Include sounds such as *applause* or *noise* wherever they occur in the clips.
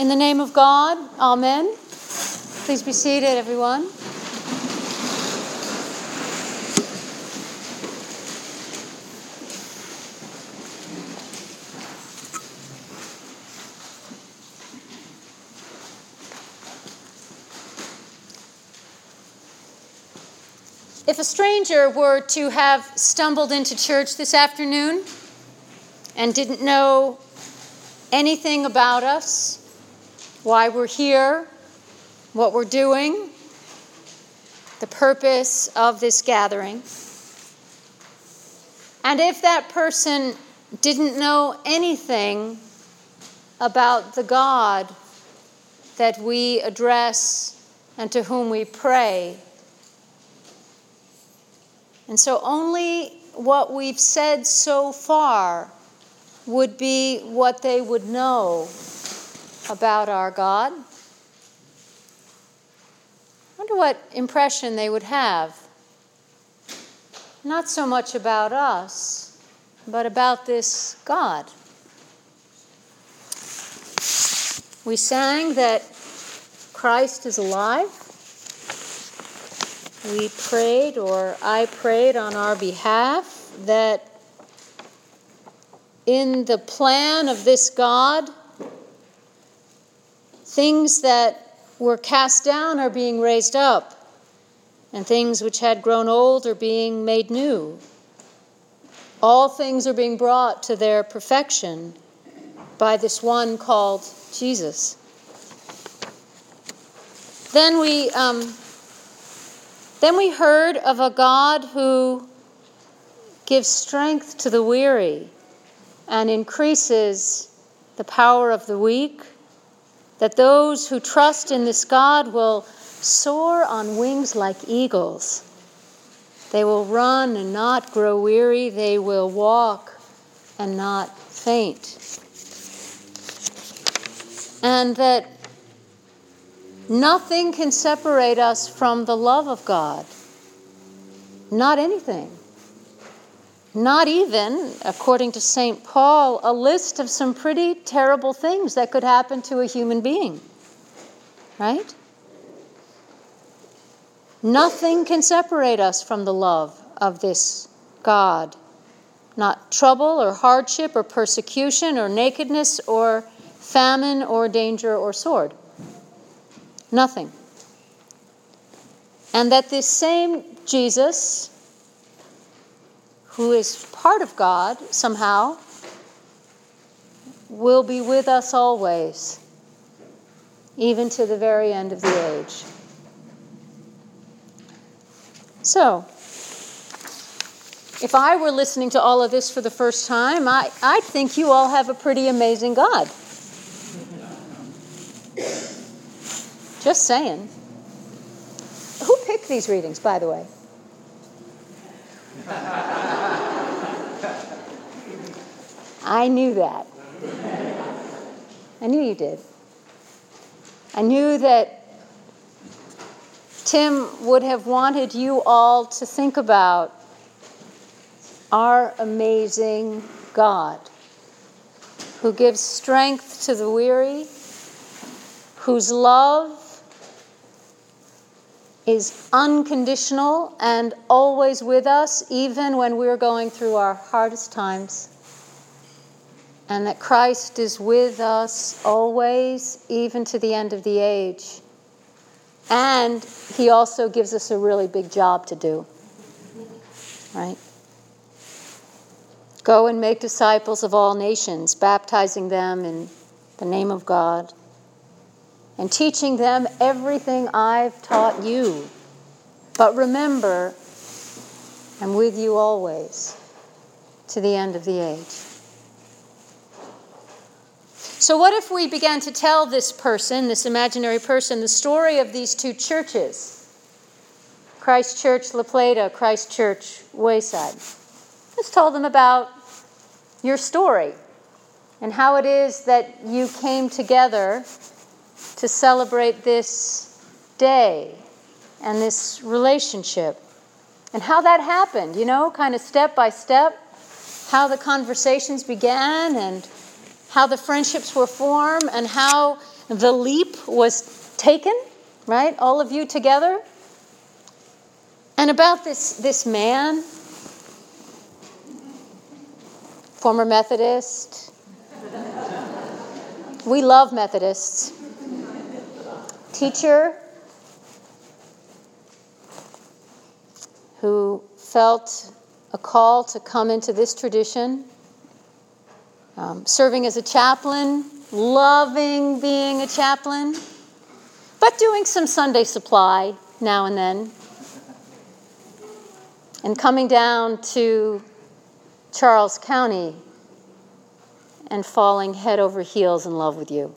In the name of God, Amen. Please be seated, everyone. If a stranger were to have stumbled into church this afternoon and didn't know anything about us, why we're here, what we're doing, the purpose of this gathering. And if that person didn't know anything about the God that we address and to whom we pray, and so only what we've said so far would be what they would know about our God. I wonder what impression they would have. Not so much about us, but about this God. We sang that Christ is alive. We prayed, or I prayed on our behalf, that in the plan of this God, things that were cast down are being raised up, and things which had grown old are being made new. All things are being brought to their perfection by this one called Jesus. Then we, um, then we heard of a God who gives strength to the weary and increases the power of the weak, that those who trust in this God will soar on wings like eagles. They will run and not grow weary, they will walk and not faint. And that nothing can separate us from the love of God. Not anything. Not even, according to St. Paul, a list of some pretty terrible things that could happen to a human being. Right? Nothing can separate us from the love of this God. Not trouble or hardship or persecution or nakedness or famine or danger or sword. Nothing. And that this same Jesus, who is part of God somehow, will be with us always, even to the very end of the age. So, if I were listening to all of this for the first time, I, I think you all have a pretty amazing God. Just saying. Who picked these readings, by the way? *laughs* I knew that. I knew you did. I knew that Tim would have wanted you all to think about our amazing God who gives strength to the weary, whose love is unconditional and always with us, even when we're going through our hardest times. And that Christ is with us always, even to the end of the age. And he also gives us a really big job to do. Right? Go and make disciples of all nations, baptizing them in the name of God and teaching them everything I've taught you. But remember, I'm with you always to the end of the age. So, what if we began to tell this person, this imaginary person, the story of these two churches Christ Church La Plata, Christ Church Wayside? Let's tell them about your story and how it is that you came together to celebrate this day and this relationship and how that happened, you know, kind of step by step, how the conversations began and how the friendships were formed, and how the leap was taken, right? All of you together. And about this, this man, former Methodist. we love Methodists. Teacher who felt a call to come into this tradition, um, serving as a chaplain, loving being a chaplain, but doing some Sunday supply now and then, and coming down to Charles County and falling head over heels in love with you.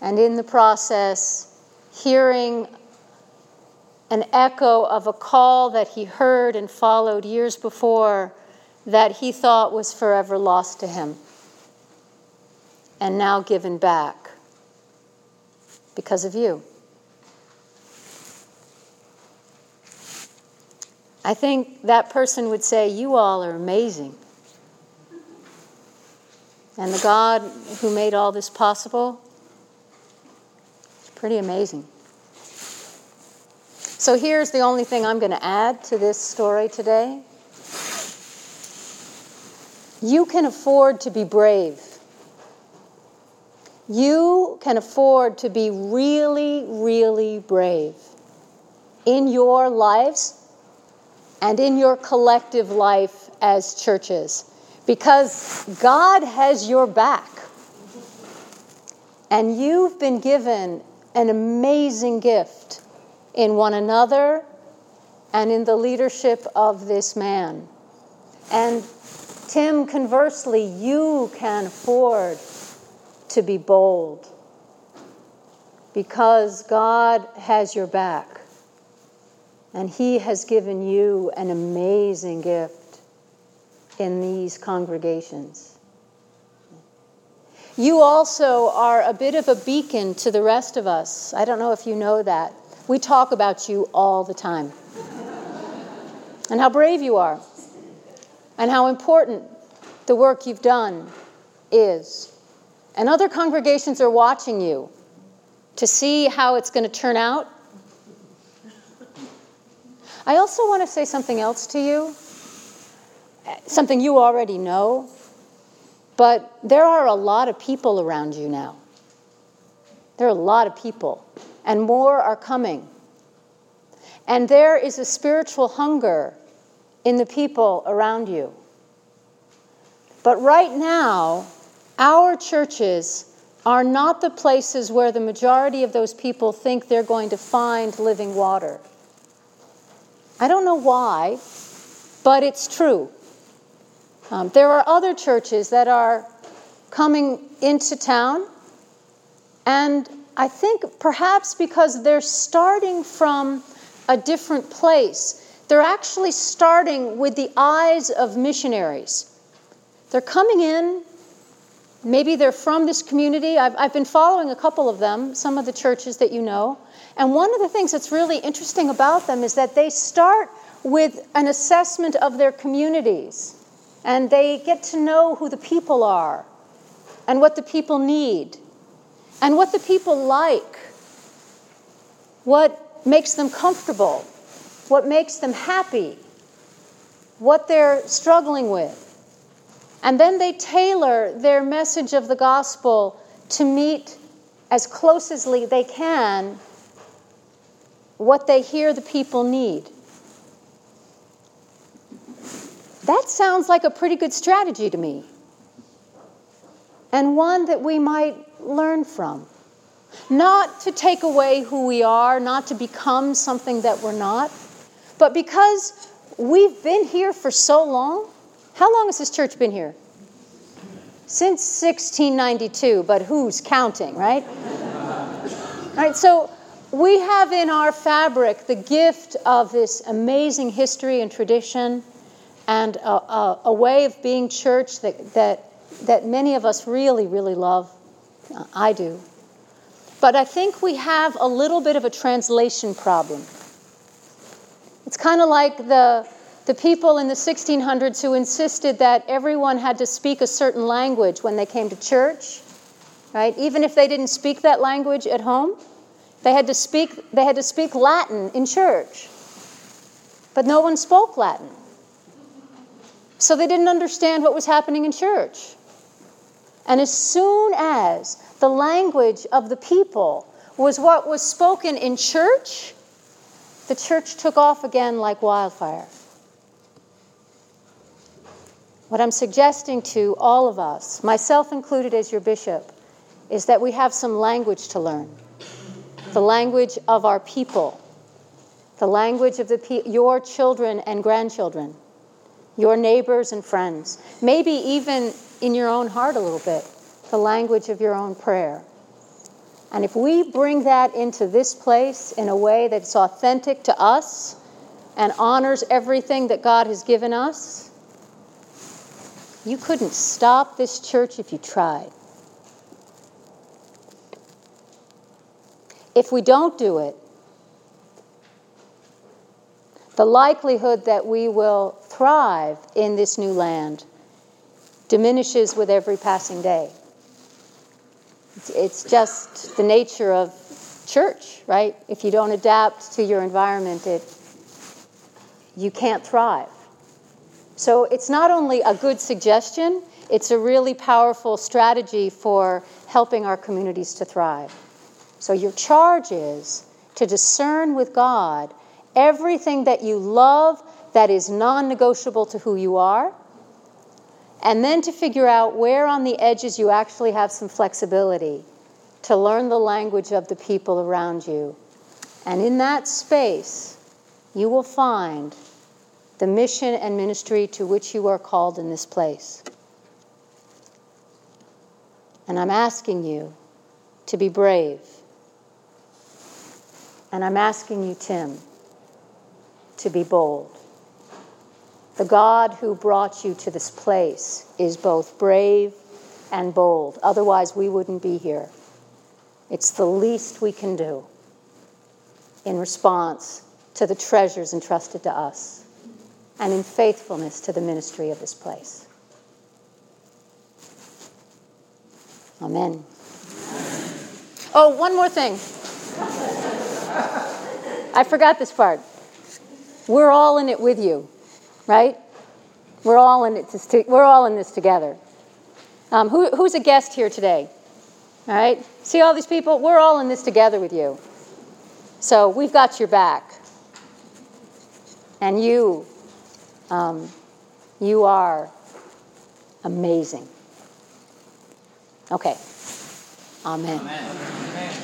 And in the process, hearing an echo of a call that he heard and followed years before that he thought was forever lost to him and now given back because of you. I think that person would say, You all are amazing. And the God who made all this possible is pretty amazing. So here's the only thing I'm going to add to this story today. You can afford to be brave. You can afford to be really, really brave in your lives and in your collective life as churches because God has your back. And you've been given an amazing gift in one another and in the leadership of this man. And Tim, conversely, you can afford to be bold because God has your back. And He has given you an amazing gift in these congregations. You also are a bit of a beacon to the rest of us. I don't know if you know that. We talk about you all the time. and how brave you are, and how important the work you've done is. And other congregations are watching you to see how it's going to turn out I also want to say something else to you, something you already know, but there are a lot of people around you now. There are a lot of people, and more are coming. And there is a spiritual hunger in the people around you. But right now, our churches are not the places where the majority of those people think they're going to find living water. I don't know why, but it's true. Um, there are other churches that are coming into town, and I think perhaps because they're starting from a different place, they're actually starting with the eyes of missionaries. They're coming in, maybe they're from this community. I've, I've been following a couple of them, some of the churches that you know. And one of the things that's really interesting about them is that they start with an assessment of their communities and they get to know who the people are and what the people need and what the people like, what makes them comfortable, what makes them happy, what they're struggling with. And then they tailor their message of the gospel to meet as closely they can what they hear the people need. That sounds like a pretty good strategy to me, and one that we might learn from. Not to take away who we are, not to become something that we're not, but because we've been here for so long. How long has this church been here? Since 1692, but who's counting, right? All *laughs* right, so we have in our fabric the gift of this amazing history and tradition and a, a, a, way of being church that, that, that many of us really, really love. I do. But I think we have a little bit of a translation problem. It's kind of like the, the people in the 1600s who insisted that everyone had to speak a certain language when they came to church, right? Even if they didn't speak that language at home, they had to speak, they had to speak Latin in church. But no one spoke Latin. So they didn't understand what was happening in church. And as soon as the language of the people was what was spoken in church, the church took off again like wildfire. What I'm suggesting to all of us, myself included as your bishop, is that we have some language to learn the language of our people, the language of the pe- your children and grandchildren, your neighbors and friends, maybe even in your own heart a little bit, the language of your own prayer. And if we bring that into this place in a way that's authentic to us and honors everything that God has given us, you couldn't stop this church if you tried. If we don't do it, the likelihood that we will thrive in this new land diminishes with every passing day. It's just the nature of church, right? If you don't adapt to your environment, it, you can't thrive. So it's not only a good suggestion, it's a really powerful strategy for helping our communities to thrive. So your charge is to discern with God everything that you love that is non negotiable to who you are and then to figure out where on the edges you actually have some flexibility to learn the language of the people around you. And in that space, you will find the mission and ministry to which you are called in this place. And I'm asking you to be brave. And I'm asking you, Tim, to be bold. The God who brought you to this place is both brave and bold. Otherwise, we wouldn't be here. It's the least we can do in response to the treasures entrusted to us and in faithfulness to the ministry of this place. Amen. Oh, one more thing. I forgot this part. We're all in it with you right? We're all in it. we're all in this together. Um, who, who's a guest here today? All right. See all these people? We're all in this together with you. So we've got your back. And you, um, you are amazing. Okay. Amen. Amen.